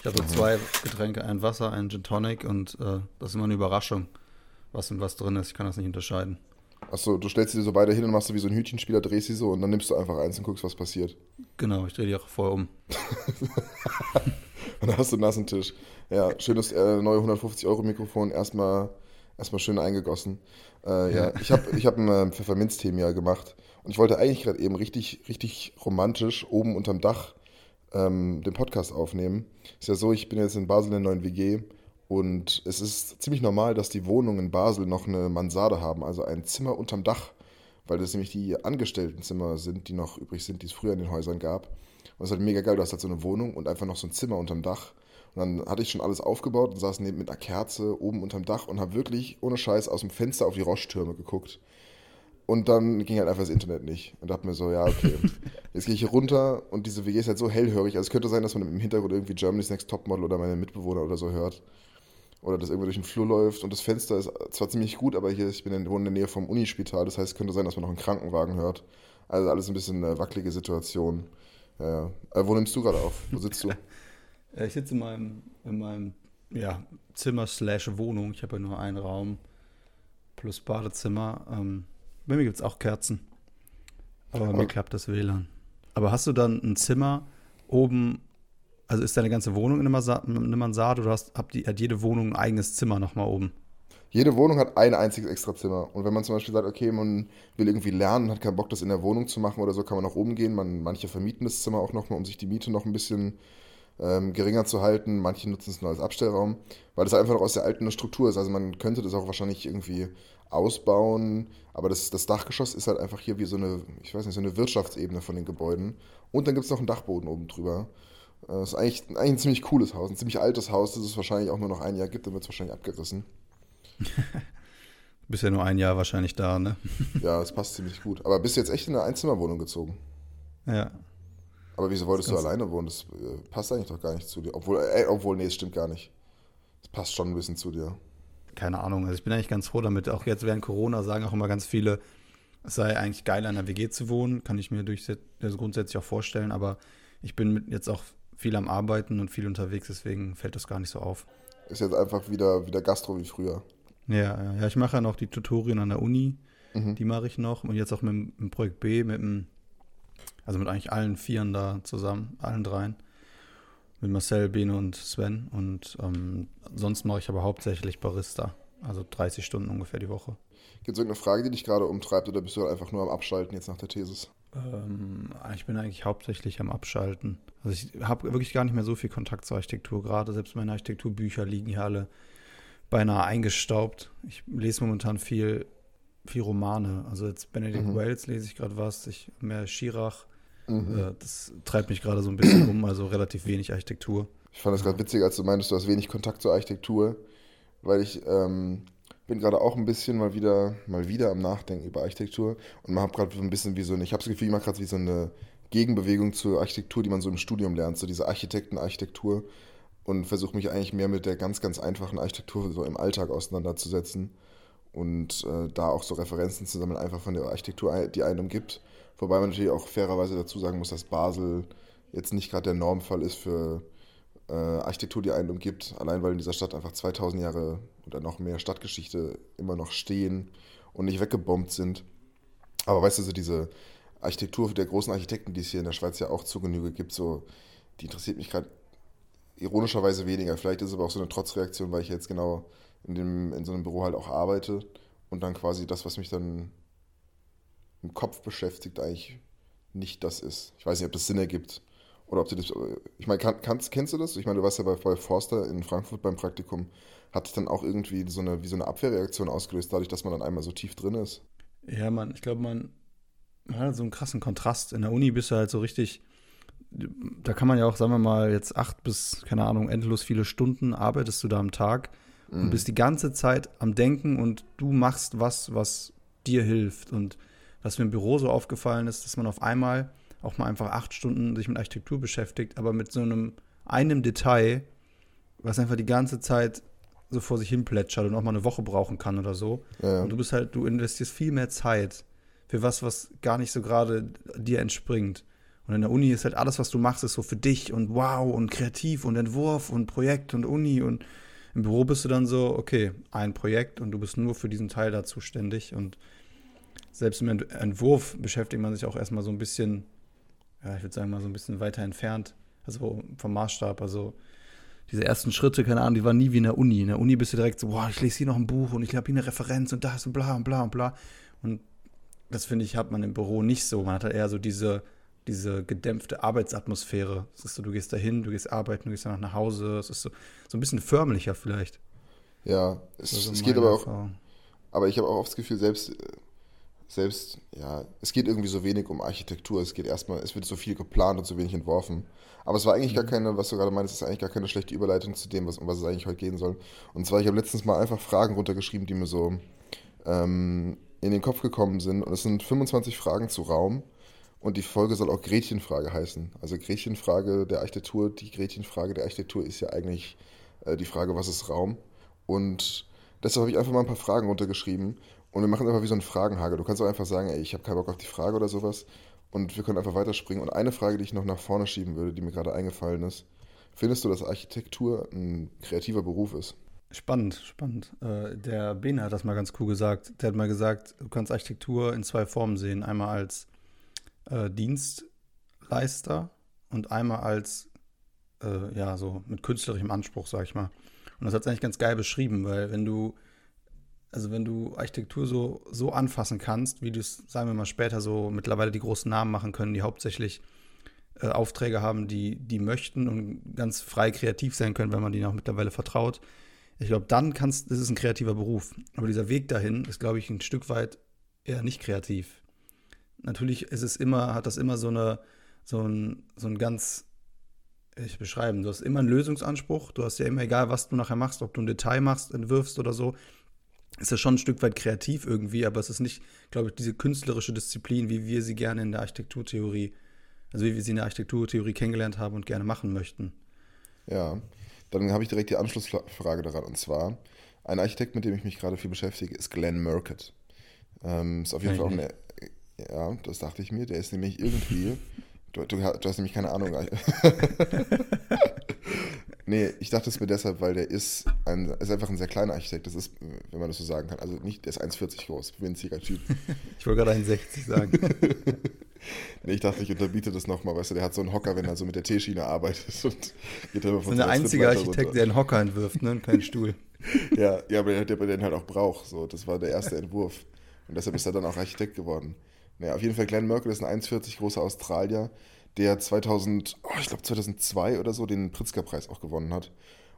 Ich habe so zwei Getränke, ein Wasser, ein Gin Tonic und äh, das ist immer eine Überraschung, was in was drin ist. Ich kann das nicht unterscheiden. Achso, du stellst sie so beide hin und machst du wie so ein Hütchenspieler, drehst sie so und dann nimmst du einfach eins und guckst, was passiert. Genau, ich drehe die auch vorher um. und dann hast du einen nassen Tisch. Ja, schönes äh, neue 150-Euro-Mikrofon, erstmal erstmal schön eingegossen. Äh, ja. ja. ich habe ich hab einen äh, Pfefferminztee mir gemacht und ich wollte eigentlich gerade eben richtig, richtig romantisch oben unterm Dach ähm, den Podcast aufnehmen. Ist ja so, ich bin jetzt in Basel in der neuen WG und es ist ziemlich normal, dass die Wohnungen in Basel noch eine Mansarde haben, also ein Zimmer unterm Dach, weil das nämlich die Angestelltenzimmer sind, die noch übrig sind, die es früher in den Häusern gab. Und es ist halt mega geil, du hast halt so eine Wohnung und einfach noch so ein Zimmer unterm Dach. Und dann hatte ich schon alles aufgebaut und saß neben mit einer Kerze oben unterm Dach und habe wirklich ohne Scheiß aus dem Fenster auf die Roschtürme geguckt. Und dann ging halt einfach das Internet nicht. Und dachte mir so, ja, okay. Jetzt gehe ich hier runter und diese WG ist halt so hellhörig. Also es könnte sein, dass man im Hintergrund irgendwie Germany's Next Topmodel oder meine Mitbewohner oder so hört oder dass irgendwo durch den Flur läuft und das Fenster ist zwar ziemlich gut, aber hier, ich bin in, in der Nähe vom Unispital, das heißt, es könnte sein, dass man noch einen Krankenwagen hört. Also alles ein bisschen eine wackelige Situation. Ja, äh, wo nimmst du gerade auf? Wo sitzt du? Ich sitze in meinem, in meinem ja, Zimmer slash Wohnung. Ich habe ja nur einen Raum plus Badezimmer. Ähm, bei mir gibt es auch Kerzen. Aber bei mir klappt das WLAN. Aber hast du dann ein Zimmer oben also ist deine ganze Wohnung in eine Mansarde oder hast, habt die, hat jede Wohnung ein eigenes Zimmer nochmal oben? Jede Wohnung hat ein einziges Extrazimmer. Und wenn man zum Beispiel sagt, okay, man will irgendwie lernen, hat keinen Bock, das in der Wohnung zu machen oder so, kann man nach oben gehen. Man, manche vermieten das Zimmer auch nochmal, um sich die Miete noch ein bisschen ähm, geringer zu halten. Manche nutzen es nur als Abstellraum, weil das einfach noch aus der alten Struktur ist. Also man könnte das auch wahrscheinlich irgendwie ausbauen, aber das, das Dachgeschoss ist halt einfach hier wie so eine, ich weiß nicht, so eine Wirtschaftsebene von den Gebäuden. Und dann gibt es noch einen Dachboden oben drüber. Das äh, ist eigentlich, eigentlich ein ziemlich cooles Haus, ein ziemlich altes Haus, das es wahrscheinlich auch nur noch ein Jahr gibt, dann wird es wahrscheinlich abgerissen. du bist ja nur ein Jahr wahrscheinlich da, ne? ja, das passt ziemlich gut. Aber bist du jetzt echt in eine Einzimmerwohnung gezogen? Ja. Aber wieso wolltest du alleine wohnen? Das äh, passt eigentlich doch gar nicht zu dir. Obwohl, äh, obwohl, nee, es stimmt gar nicht. Das passt schon ein bisschen zu dir. Keine Ahnung. Also ich bin eigentlich ganz froh damit. Auch jetzt während Corona sagen auch immer ganz viele, es sei eigentlich geil, in einer WG zu wohnen. Kann ich mir durch, also grundsätzlich auch vorstellen. Aber ich bin jetzt auch viel am Arbeiten und viel unterwegs, deswegen fällt das gar nicht so auf. Ist jetzt einfach wieder, wieder Gastro wie früher. Ja, ja, ich mache ja noch die Tutorien an der Uni, mhm. die mache ich noch und jetzt auch mit dem Projekt B, mit dem, also mit eigentlich allen Vieren da zusammen, allen dreien. Mit Marcel, Bene und Sven und ähm, sonst mache ich aber hauptsächlich Barista, also 30 Stunden ungefähr die Woche. Gibt es irgendeine Frage, die dich gerade umtreibt oder bist du einfach nur am Abschalten jetzt nach der Thesis? Ähm, ich bin eigentlich hauptsächlich am Abschalten. Also ich habe wirklich gar nicht mehr so viel Kontakt zur Architektur. Gerade selbst meine Architekturbücher liegen hier alle beinahe eingestaubt. Ich lese momentan viel, viel Romane. Also jetzt Benedict mhm. Wells lese ich gerade was, ich mehr Schirach. Mhm. Äh, das treibt mich gerade so ein bisschen um, also relativ wenig Architektur. Ich fand das gerade witzig, als du meintest, du hast wenig Kontakt zur Architektur, weil ich ähm, bin gerade auch ein bisschen mal wieder, mal wieder am Nachdenken über Architektur und man hat gerade so ein bisschen wie so eine, ich habe das Gefühl, ich mache gerade wie so eine Gegenbewegung zur Architektur, die man so im Studium lernt, so diese Architektenarchitektur und versuche mich eigentlich mehr mit der ganz, ganz einfachen Architektur so im Alltag auseinanderzusetzen und äh, da auch so Referenzen zu sammeln, einfach von der Architektur, die einem gibt. Wobei man natürlich auch fairerweise dazu sagen muss, dass Basel jetzt nicht gerade der Normfall ist für äh, Architektur, die einen umgibt, allein weil in dieser Stadt einfach 2000 Jahre oder noch mehr Stadtgeschichte immer noch stehen und nicht weggebombt sind. Aber weißt du, so diese Architektur der großen Architekten, die es hier in der Schweiz ja auch zu Genüge gibt, so, die interessiert mich gerade ironischerweise weniger. Vielleicht ist es aber auch so eine Trotzreaktion, weil ich jetzt genau in, dem, in so einem Büro halt auch arbeite und dann quasi das, was mich dann im Kopf beschäftigt, eigentlich nicht das ist. Ich weiß nicht, ob das Sinn ergibt. Oder ob du das. Ich meine, kann, kannst, kennst du das? Ich meine, du warst ja bei, bei Forster in Frankfurt beim Praktikum. Hat es dann auch irgendwie so eine, wie so eine Abwehrreaktion ausgelöst, dadurch, dass man dann einmal so tief drin ist? Ja, man, ich glaube, man, man hat so einen krassen Kontrast. In der Uni bist du halt so richtig. Da kann man ja auch, sagen wir mal, jetzt acht bis, keine Ahnung, endlos viele Stunden arbeitest du da am Tag mhm. und bist die ganze Zeit am Denken und du machst was, was dir hilft. Und was mir im Büro so aufgefallen ist, dass man auf einmal auch mal einfach acht Stunden sich mit Architektur beschäftigt, aber mit so einem einem Detail, was einfach die ganze Zeit so vor sich hin plätschert und auch mal eine Woche brauchen kann oder so. Ja. Und du bist halt, du investierst viel mehr Zeit für was, was gar nicht so gerade dir entspringt. Und in der Uni ist halt alles, was du machst, ist so für dich und wow und kreativ und Entwurf und Projekt und Uni und im Büro bist du dann so, okay, ein Projekt und du bist nur für diesen Teil da zuständig und selbst im Entwurf beschäftigt man sich auch erstmal so ein bisschen, ja, ich würde sagen mal so ein bisschen weiter entfernt, also vom Maßstab, also diese ersten Schritte, keine Ahnung, die waren nie wie in der Uni. In der Uni bist du direkt so, boah, ich lese hier noch ein Buch und ich habe hier eine Referenz und das und bla und bla und bla. Und das finde ich, hat man im Büro nicht so. Man hat halt eher so diese, diese gedämpfte Arbeitsatmosphäre. Es ist so, du gehst dahin, du gehst arbeiten, du gehst danach nach Hause. Es ist so, so ein bisschen förmlicher vielleicht. Ja, es, also es geht aber auch. Erfahrung. Aber ich habe auch oft das Gefühl, selbst, selbst, ja, es geht irgendwie so wenig um Architektur. Es geht erstmal, es wird so viel geplant und so wenig entworfen. Aber es war eigentlich gar mhm. keine, was du gerade meinst, ist eigentlich gar keine schlechte Überleitung zu dem, was, um was es eigentlich heute gehen soll. Und zwar, ich habe letztens mal einfach Fragen runtergeschrieben, die mir so ähm, in den Kopf gekommen sind. Und es sind 25 Fragen zu Raum. Und die Folge soll auch Gretchenfrage heißen. Also Gretchenfrage der Architektur. Die Gretchenfrage der Architektur ist ja eigentlich äh, die Frage, was ist Raum? Und deshalb habe ich einfach mal ein paar Fragen runtergeschrieben. Und wir machen einfach wie so einen Fragenhagel. Du kannst auch einfach sagen, ey, ich habe keinen Bock auf die Frage oder sowas. Und wir können einfach weiterspringen. Und eine Frage, die ich noch nach vorne schieben würde, die mir gerade eingefallen ist. Findest du, dass Architektur ein kreativer Beruf ist? Spannend, spannend. Äh, der Bene hat das mal ganz cool gesagt. Der hat mal gesagt, du kannst Architektur in zwei Formen sehen. Einmal als äh, Dienstleister und einmal als, äh, ja, so mit künstlerischem Anspruch, sag ich mal. Und das hat es eigentlich ganz geil beschrieben, weil wenn du, also wenn du Architektur so, so anfassen kannst, wie du es, sagen wir mal, später so mittlerweile die großen Namen machen können, die hauptsächlich äh, Aufträge haben, die, die möchten und ganz frei kreativ sein können, wenn man denen auch mittlerweile vertraut, ich glaube, dann kannst, das ist ein kreativer Beruf. Aber dieser Weg dahin ist, glaube ich, ein Stück weit eher nicht kreativ. Natürlich ist es immer, hat das immer so eine, so ein, so ein ganz, ich beschreiben, du hast immer einen Lösungsanspruch. Du hast ja immer, egal was du nachher machst, ob du ein Detail machst, entwirfst oder so, ist das schon ein Stück weit kreativ irgendwie, aber es ist nicht, glaube ich, diese künstlerische Disziplin, wie wir sie gerne in der Architekturtheorie, also wie wir sie in der Architekturtheorie kennengelernt haben und gerne machen möchten. Ja, dann habe ich direkt die Anschlussfrage daran. Und zwar, ein Architekt, mit dem ich mich gerade viel beschäftige, ist Glenn Murcutt. Ähm, ist auf jeden Fall auch eine. Ja, das dachte ich mir. Der ist nämlich irgendwie. Du, du, du hast nämlich keine Ahnung. nee, ich dachte es mir deshalb, weil der ist, ein, ist einfach ein sehr kleiner Architekt. Das ist, wenn man das so sagen kann. Also nicht, der ist 1,40 groß, winziger Typ. ich wollte gerade 1,60 sagen. nee, ich dachte, ich unterbiete das nochmal, weißt du, der hat so einen Hocker, wenn er so mit der T-Schiene arbeitet und geht immer von so der einzige Architekt, runter. der einen Hocker entwirft, ne, und keinen Stuhl. ja, ja, aber der, der den halt auch braucht, so, das war der erste Entwurf. Und deshalb ist er dann auch Architekt geworden. Naja, auf jeden Fall, Glenn Merkel ist ein 1,40 großer Australier, der 2000, oh, ich glaube 2002 oder so den Pritzker-Preis auch gewonnen hat.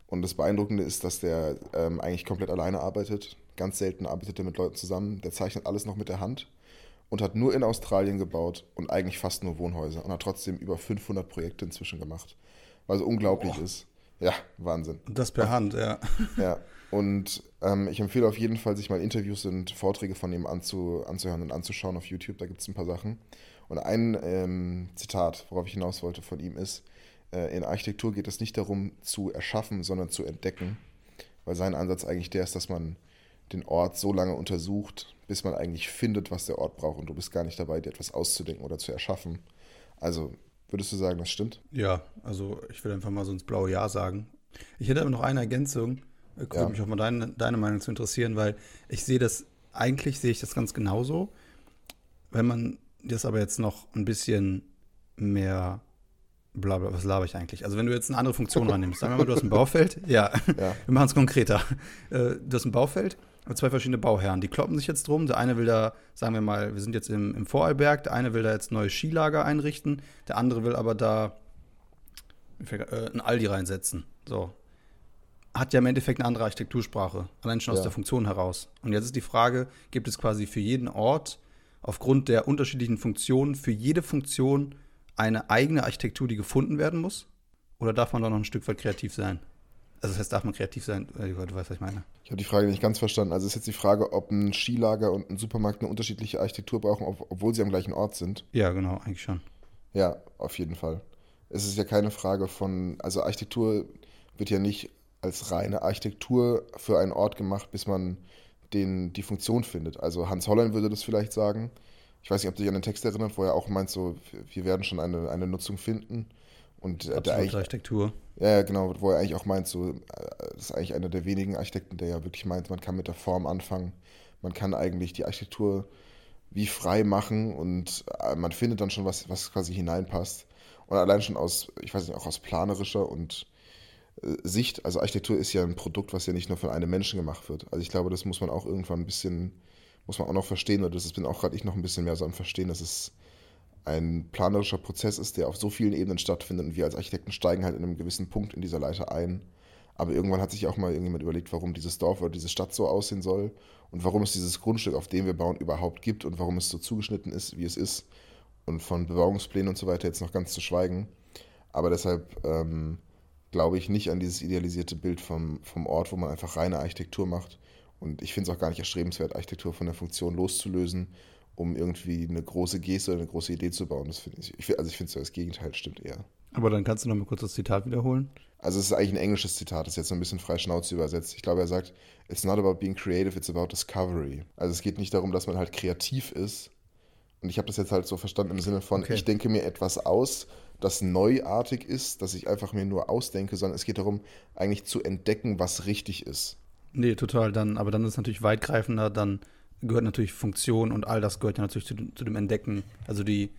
Und das Beeindruckende ist, dass der ähm, eigentlich komplett alleine arbeitet. Ganz selten arbeitet er mit Leuten zusammen. Der zeichnet alles noch mit der Hand und hat nur in Australien gebaut und eigentlich fast nur Wohnhäuser und hat trotzdem über 500 Projekte inzwischen gemacht. Was also unglaublich Boah. ist. Ja, Wahnsinn. Und das per Hand, ja. Ja, und ähm, ich empfehle auf jeden Fall, sich mal Interviews und Vorträge von ihm anzu, anzuhören und anzuschauen auf YouTube. Da gibt es ein paar Sachen. Und ein ähm, Zitat, worauf ich hinaus wollte von ihm ist, äh, in Architektur geht es nicht darum zu erschaffen, sondern zu entdecken. Weil sein Ansatz eigentlich der ist, dass man den Ort so lange untersucht, bis man eigentlich findet, was der Ort braucht und du bist gar nicht dabei, dir etwas auszudenken oder zu erschaffen. Also würdest du sagen, das stimmt? Ja, also ich würde einfach mal so ins blaue Ja sagen. Ich hätte aber noch eine Ergänzung. Ich würde ja. mich auch mal deine, deine Meinung zu interessieren, weil ich sehe das, eigentlich sehe ich das ganz genauso. Wenn man das aber jetzt noch ein bisschen mehr bla, bla was laber ich eigentlich? Also wenn du jetzt eine andere Funktion reinnimmst, sagen wir mal, du hast ein Baufeld, ja, ja. wir machen es konkreter. Äh, du hast ein Baufeld zwei verschiedene Bauherren, die kloppen sich jetzt drum. Der eine will da, sagen wir mal, wir sind jetzt im, im Vorarlberg, der eine will da jetzt neue Skilager einrichten, der andere will aber da äh, ein Aldi reinsetzen. So. Hat ja im Endeffekt eine andere Architektursprache, allein schon aus ja. der Funktion heraus. Und jetzt ist die Frage, gibt es quasi für jeden Ort aufgrund der unterschiedlichen Funktionen für jede Funktion eine eigene Architektur, die gefunden werden muss? Oder darf man da noch ein Stück weit kreativ sein? Also das heißt, darf man kreativ sein? Äh, du weißt, was ich meine. Ich habe die Frage nicht ganz verstanden. Also ist jetzt die Frage, ob ein Skilager und ein Supermarkt eine unterschiedliche Architektur brauchen, obwohl sie am gleichen Ort sind? Ja, genau, eigentlich schon. Ja, auf jeden Fall. Es ist ja keine Frage von, also Architektur wird ja nicht als reine Architektur für einen Ort gemacht, bis man den, die Funktion findet. Also Hans Hollein würde das vielleicht sagen. Ich weiß nicht, ob du dich an den Text erinnerst, wo er auch meint, so, wir werden schon eine, eine Nutzung finden. Und äh, der Architektur. Ja, genau, wo er eigentlich auch meint, so, äh, das ist eigentlich einer der wenigen Architekten, der ja wirklich meint, man kann mit der Form anfangen. Man kann eigentlich die Architektur wie frei machen und äh, man findet dann schon was, was quasi hineinpasst. Und allein schon aus, ich weiß nicht, auch aus planerischer und Sicht, also Architektur ist ja ein Produkt, was ja nicht nur von einem Menschen gemacht wird. Also ich glaube, das muss man auch irgendwann ein bisschen, muss man auch noch verstehen, oder das bin auch gerade ich noch ein bisschen mehr so am Verstehen, dass es ein planerischer Prozess ist, der auf so vielen Ebenen stattfindet und wir als Architekten steigen halt in einem gewissen Punkt in dieser Leiter ein. Aber irgendwann hat sich auch mal irgendjemand überlegt, warum dieses Dorf oder diese Stadt so aussehen soll und warum es dieses Grundstück, auf dem wir bauen, überhaupt gibt und warum es so zugeschnitten ist, wie es ist. Und von Bebauungsplänen und so weiter jetzt noch ganz zu schweigen. Aber deshalb ähm, glaube ich nicht an dieses idealisierte Bild vom, vom Ort, wo man einfach reine Architektur macht. Und ich finde es auch gar nicht erstrebenswert, Architektur von der Funktion loszulösen, um irgendwie eine große Geste oder eine große Idee zu bauen. Das finde ich, ich, also ich finde so das Gegenteil stimmt eher. Aber dann kannst du noch mal kurz das Zitat wiederholen. Also es ist eigentlich ein englisches Zitat, das ist jetzt so ein bisschen frei Schnauze übersetzt. Ich glaube, er sagt, it's not about being creative, it's about discovery. Also es geht nicht darum, dass man halt kreativ ist. Und ich habe das jetzt halt so verstanden im Sinne von, okay. ich denke mir etwas aus, das neuartig ist, dass ich einfach mir nur ausdenke, sondern es geht darum, eigentlich zu entdecken, was richtig ist. Nee, total. Dann, aber dann ist es natürlich weitgreifender, dann gehört natürlich Funktion und all das gehört ja natürlich zu, zu dem Entdecken. Also die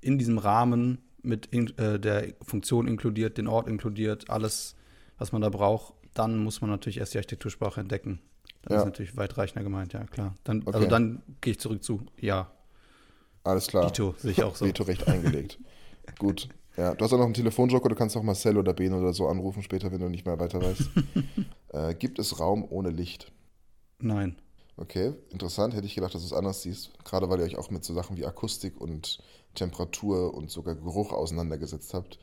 in diesem Rahmen mit in, äh, der Funktion inkludiert, den Ort inkludiert, alles, was man da braucht, dann muss man natürlich erst die Architektursprache entdecken. Das ja. ist natürlich weitreichender gemeint, ja klar. Dann, okay. Also dann gehe ich zurück zu ja. Alles klar. Vito, sehe ich auch so. Veto-Recht eingelegt. Gut. Ja, du hast auch noch einen Telefonjoker, du kannst auch Marcel oder Ben oder so anrufen später, wenn du nicht mehr weiter weißt. äh, gibt es Raum ohne Licht? Nein. Okay, interessant. Hätte ich gedacht, dass du es anders siehst. Gerade weil ihr euch auch mit so Sachen wie Akustik und Temperatur und sogar Geruch auseinandergesetzt habt.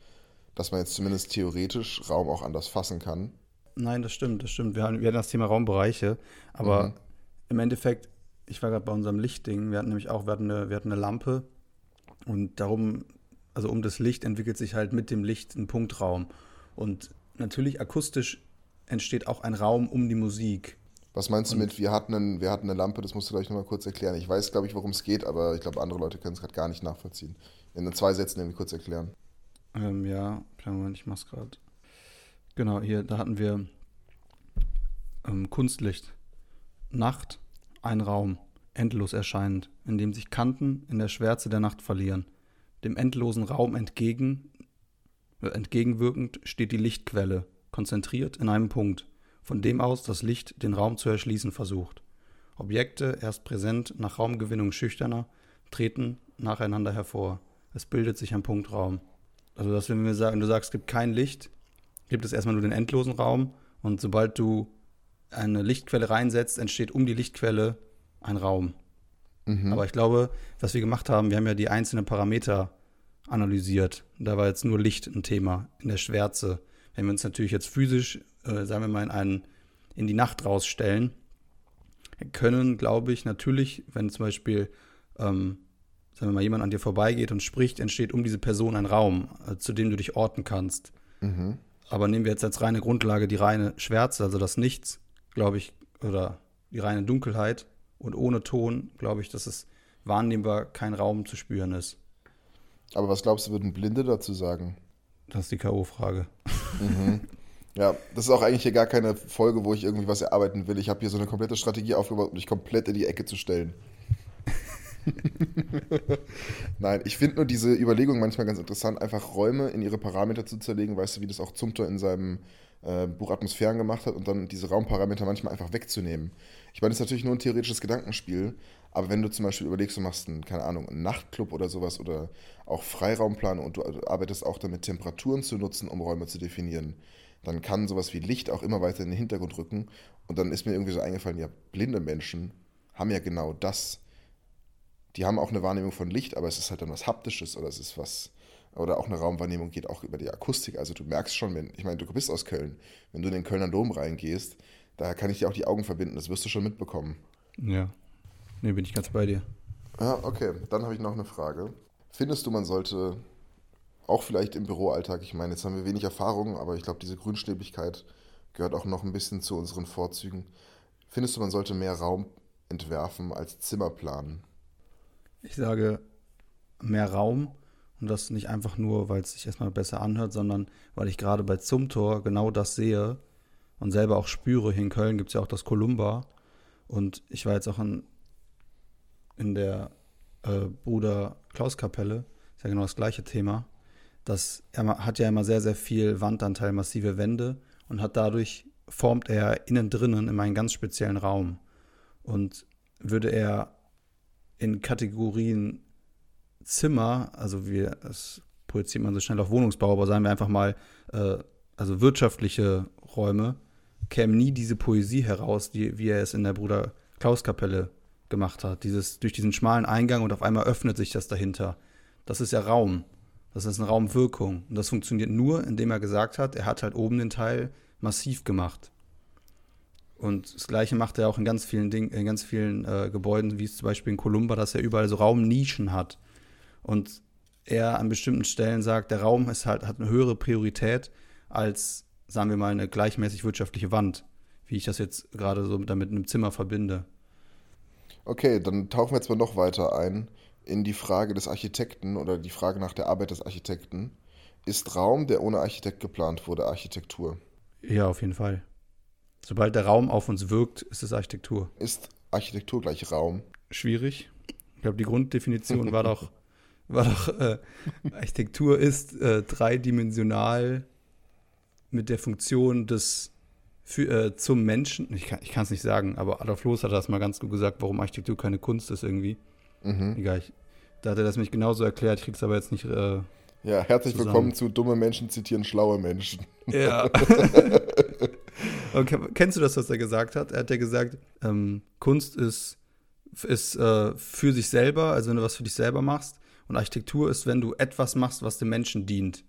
Dass man jetzt zumindest theoretisch Raum auch anders fassen kann. Nein, das stimmt, das stimmt. Wir hatten, wir hatten das Thema Raumbereiche, aber mhm. im Endeffekt, ich war gerade bei unserem Lichtding, wir hatten nämlich auch, wir hatten, eine, wir hatten eine Lampe und darum, also um das Licht entwickelt sich halt mit dem Licht ein Punktraum. Und natürlich akustisch entsteht auch ein Raum um die Musik. Was meinst du mit, wir hatten, einen, wir hatten eine Lampe, das musst du gleich nochmal kurz erklären. Ich weiß, glaube ich, worum es geht, aber ich glaube, andere Leute können es gerade gar nicht nachvollziehen. In zwei Sätzen irgendwie kurz erklären. Ähm, ja, Moment, ich mach's gerade. Genau, hier, da hatten wir ähm, Kunstlicht. Nacht, ein Raum, endlos erscheinend, in dem sich Kanten in der Schwärze der Nacht verlieren. Dem endlosen Raum entgegen, äh, entgegenwirkend steht die Lichtquelle, konzentriert in einem Punkt von dem aus das Licht den Raum zu erschließen versucht. Objekte, erst präsent, nach Raumgewinnung schüchterner, treten nacheinander hervor. Es bildet sich ein Punktraum. Also, dass wenn, wir sagen, du sagst, es gibt kein Licht, gibt es erstmal nur den endlosen Raum und sobald du eine Lichtquelle reinsetzt, entsteht um die Lichtquelle ein Raum. Mhm. Aber ich glaube, was wir gemacht haben, wir haben ja die einzelnen Parameter analysiert. Da war jetzt nur Licht ein Thema in der Schwärze. Wenn wir uns natürlich jetzt physisch äh, sagen wir mal, in, einen, in die Nacht rausstellen, können, glaube ich, natürlich, wenn zum Beispiel, ähm, sagen wir mal, jemand an dir vorbeigeht und spricht, entsteht um diese Person ein Raum, äh, zu dem du dich orten kannst. Mhm. Aber nehmen wir jetzt als reine Grundlage die reine Schwärze, also das Nichts, glaube ich, oder die reine Dunkelheit und ohne Ton, glaube ich, dass es wahrnehmbar kein Raum zu spüren ist. Aber was glaubst du, würden Blinde dazu sagen? Das ist die K.O.-Frage. Mhm. Ja, das ist auch eigentlich hier gar keine Folge, wo ich irgendwie was erarbeiten will. Ich habe hier so eine komplette Strategie aufgebaut, um dich komplett in die Ecke zu stellen. Nein, ich finde nur diese Überlegung manchmal ganz interessant, einfach Räume in ihre Parameter zu zerlegen. Weißt du, wie das auch Zumthor in seinem äh, Buch Atmosphären gemacht hat und dann diese Raumparameter manchmal einfach wegzunehmen. Ich meine, das ist natürlich nur ein theoretisches Gedankenspiel, aber wenn du zum Beispiel überlegst, du machst einen, keine Ahnung, einen Nachtclub oder sowas oder auch Freiraumplan und du arbeitest auch damit, Temperaturen zu nutzen, um Räume zu definieren, dann kann sowas wie Licht auch immer weiter in den Hintergrund rücken. Und dann ist mir irgendwie so eingefallen, ja, blinde Menschen haben ja genau das. Die haben auch eine Wahrnehmung von Licht, aber es ist halt dann was Haptisches oder es ist was, oder auch eine Raumwahrnehmung geht auch über die Akustik. Also du merkst schon, wenn, ich meine, du bist aus Köln, wenn du in den Kölner Dom reingehst, da kann ich dir auch die Augen verbinden, das wirst du schon mitbekommen. Ja. Nee, bin ich ganz bei dir. Ja, okay. Dann habe ich noch eine Frage. Findest du, man sollte auch vielleicht im Büroalltag. Ich meine, jetzt haben wir wenig Erfahrung, aber ich glaube, diese Grünstäbigkeit gehört auch noch ein bisschen zu unseren Vorzügen. Findest du, man sollte mehr Raum entwerfen als Zimmer planen? Ich sage mehr Raum und das nicht einfach nur, weil es sich erstmal besser anhört, sondern weil ich gerade bei Zumtor genau das sehe und selber auch spüre. Hier in Köln gibt es ja auch das Kolumba und ich war jetzt auch in, in der äh, Bruder Klaus Kapelle, ist ja genau das gleiche Thema. Das, er hat ja immer sehr, sehr viel Wandanteil, massive Wände und hat dadurch, formt er innen drinnen in einen ganz speziellen Raum. Und würde er in Kategorien Zimmer, also wir, das projiziert man so schnell auf Wohnungsbau, aber sagen wir einfach mal, äh, also wirtschaftliche Räume, käme nie diese Poesie heraus, die, wie er es in der Bruder Klaus Kapelle gemacht hat. Dieses, durch diesen schmalen Eingang und auf einmal öffnet sich das dahinter. Das ist ja Raum. Das ist eine Raumwirkung. Und das funktioniert nur, indem er gesagt hat, er hat halt oben den Teil massiv gemacht. Und das Gleiche macht er auch in ganz vielen Dingen, in ganz vielen äh, Gebäuden, wie es zum Beispiel in Columba, dass er überall so Raumnischen hat. Und er an bestimmten Stellen sagt, der Raum ist halt, hat eine höhere Priorität als, sagen wir mal, eine gleichmäßig wirtschaftliche Wand, wie ich das jetzt gerade so damit einem Zimmer verbinde. Okay, dann tauchen wir jetzt mal noch weiter ein in die Frage des Architekten oder die Frage nach der Arbeit des Architekten. Ist Raum, der ohne Architekt geplant wurde, Architektur? Ja, auf jeden Fall. Sobald der Raum auf uns wirkt, ist es Architektur. Ist Architektur gleich Raum? Schwierig. Ich glaube, die Grunddefinition war doch, war doch äh, Architektur ist äh, dreidimensional mit der Funktion des für, äh, zum Menschen. Ich kann es nicht sagen, aber Adolf Loos hat das mal ganz gut gesagt, warum Architektur keine Kunst ist irgendwie. Mhm. Egal, ich, da hat er das mich genauso erklärt, ich krieg's aber jetzt nicht. Äh, ja, herzlich zusammen. willkommen zu Dumme Menschen zitieren schlaue Menschen. Ja. okay, kennst du das, was er gesagt hat? Er hat ja gesagt, ähm, Kunst ist, ist äh, für sich selber, also wenn du was für dich selber machst. Und Architektur ist, wenn du etwas machst, was dem Menschen dient.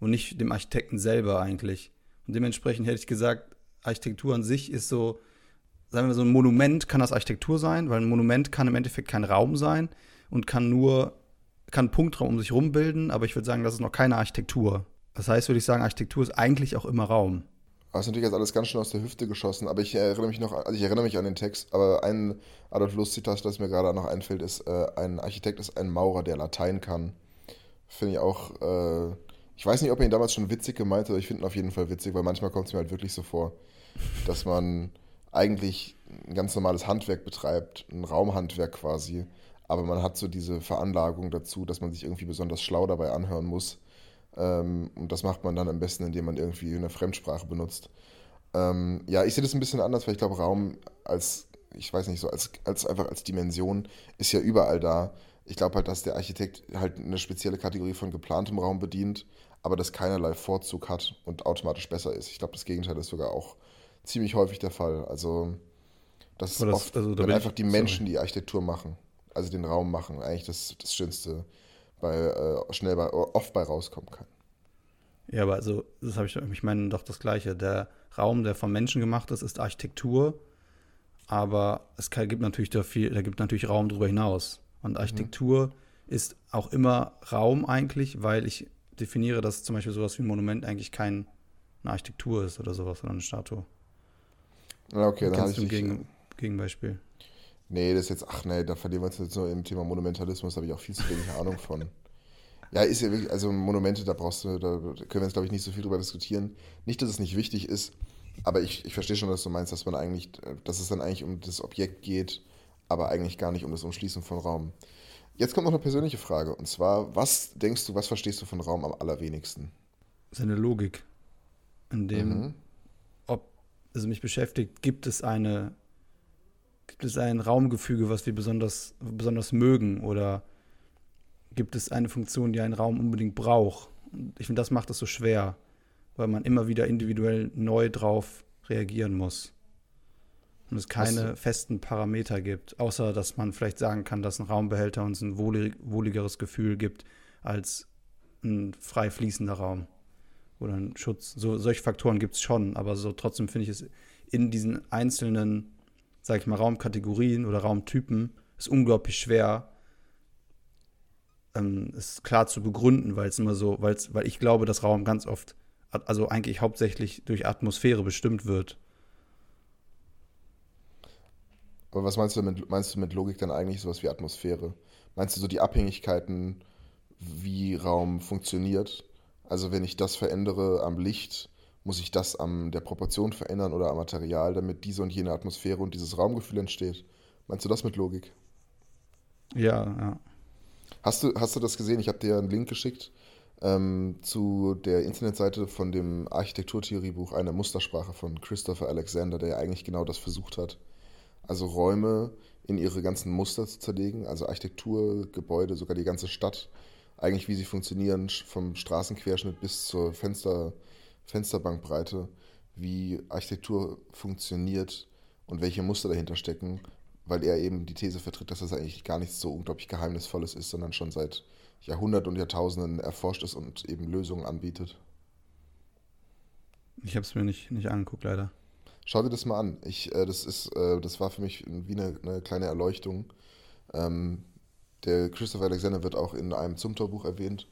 Und nicht dem Architekten selber eigentlich. Und dementsprechend hätte ich gesagt, Architektur an sich ist so, sagen wir so ein Monument kann das Architektur sein, weil ein Monument kann im Endeffekt kein Raum sein und kann nur, kann Punktraum um sich rum bilden, aber ich würde sagen, das ist noch keine Architektur. Das heißt, würde ich sagen, Architektur ist eigentlich auch immer Raum. Das ist natürlich jetzt alles ganz schön aus der Hüfte geschossen, aber ich erinnere mich noch, also ich erinnere mich an den Text, aber ein Adolf Lust-Zitat, das mir gerade noch einfällt, ist, äh, ein Architekt ist ein Maurer, der Latein kann. Finde ich auch, äh, ich weiß nicht, ob er ihn damals schon witzig gemeint hat, aber ich finde ihn auf jeden Fall witzig, weil manchmal kommt es mir halt wirklich so vor, dass man eigentlich ein ganz normales Handwerk betreibt, ein Raumhandwerk quasi, aber man hat so diese Veranlagung dazu, dass man sich irgendwie besonders schlau dabei anhören muss. Ähm, und das macht man dann am besten, indem man irgendwie eine Fremdsprache benutzt. Ähm, ja, ich sehe das ein bisschen anders, weil ich glaube, Raum als, ich weiß nicht, so als, als einfach als Dimension ist ja überall da. Ich glaube halt, dass der Architekt halt eine spezielle Kategorie von geplantem Raum bedient, aber das keinerlei Vorzug hat und automatisch besser ist. Ich glaube, das Gegenteil ist sogar auch ziemlich häufig der Fall. Also das ist das, oft, also, da einfach die Menschen sorry. die Architektur machen, also den Raum machen, eigentlich das, das Schönste bei, äh, schnell bei, oft bei rauskommen kann. Ja, aber also, das habe ich, ich meine doch das Gleiche. Der Raum, der vom Menschen gemacht ist, ist Architektur, aber es kann, gibt natürlich da viel, da gibt natürlich Raum darüber hinaus. Und mhm. Architektur mhm. ist auch immer Raum eigentlich, weil ich definiere, dass zum Beispiel sowas wie ein Monument eigentlich keine Architektur ist oder sowas, sondern eine Statue. Ja, okay, dann habe ich. Ein Gegen, Gegenbeispiel. Nee, das ist jetzt, ach nee, da verlieren wir uns jetzt so im Thema Monumentalismus, da habe ich auch viel zu wenig Ahnung von. Ja, ist ja wirklich, also Monumente, da brauchst du, da können wir jetzt, glaube ich, nicht so viel drüber diskutieren. Nicht, dass es nicht wichtig ist, aber ich, ich verstehe schon, was du meinst, dass man eigentlich, dass es dann eigentlich um das Objekt geht, aber eigentlich gar nicht um das Umschließen von Raum. Jetzt kommt noch eine persönliche Frage, und zwar, was denkst du, was verstehst du von Raum am allerwenigsten? Seine Logik. In dem, mhm also mich beschäftigt, gibt es eine, gibt es ein Raumgefüge, was wir besonders, besonders mögen oder gibt es eine Funktion, die ein Raum unbedingt braucht? Und ich finde, das macht es so schwer, weil man immer wieder individuell neu drauf reagieren muss. Und es keine was? festen Parameter gibt, außer dass man vielleicht sagen kann, dass ein Raumbehälter uns ein wohlig, wohligeres Gefühl gibt als ein frei fließender Raum oder einen Schutz. So, solche Faktoren gibt es schon, aber so trotzdem finde ich es in diesen einzelnen, sag ich mal, Raumkategorien oder Raumtypen ist unglaublich schwer, ähm, es klar zu begründen, weil es immer so, weil's, weil ich glaube, dass Raum ganz oft, also eigentlich hauptsächlich durch Atmosphäre bestimmt wird. Aber was meinst du mit, meinst du mit Logik dann eigentlich sowas wie Atmosphäre? Meinst du so die Abhängigkeiten, wie Raum funktioniert? Also wenn ich das verändere am Licht, muss ich das an der Proportion verändern oder am Material, damit diese und jene Atmosphäre und dieses Raumgefühl entsteht? Meinst du das mit Logik? Ja, ja. Hast du, hast du das gesehen? Ich habe dir einen Link geschickt ähm, zu der Internetseite von dem Architekturtheoriebuch Eine Mustersprache von Christopher Alexander, der ja eigentlich genau das versucht hat. Also Räume in ihre ganzen Muster zu zerlegen, also Architektur, Gebäude, sogar die ganze Stadt, eigentlich wie sie funktionieren, vom Straßenquerschnitt bis zur Fenster, Fensterbankbreite, wie Architektur funktioniert und welche Muster dahinter stecken, weil er eben die These vertritt, dass das eigentlich gar nichts so unglaublich Geheimnisvolles ist, sondern schon seit Jahrhunderten und Jahrtausenden erforscht ist und eben Lösungen anbietet. Ich habe es mir nicht, nicht angeguckt, leider. Schau dir das mal an. Ich, äh, das, ist, äh, das war für mich wie eine, eine kleine Erleuchtung. Ähm, der Christopher Alexander wird auch in einem Zumthor-Buch erwähnt,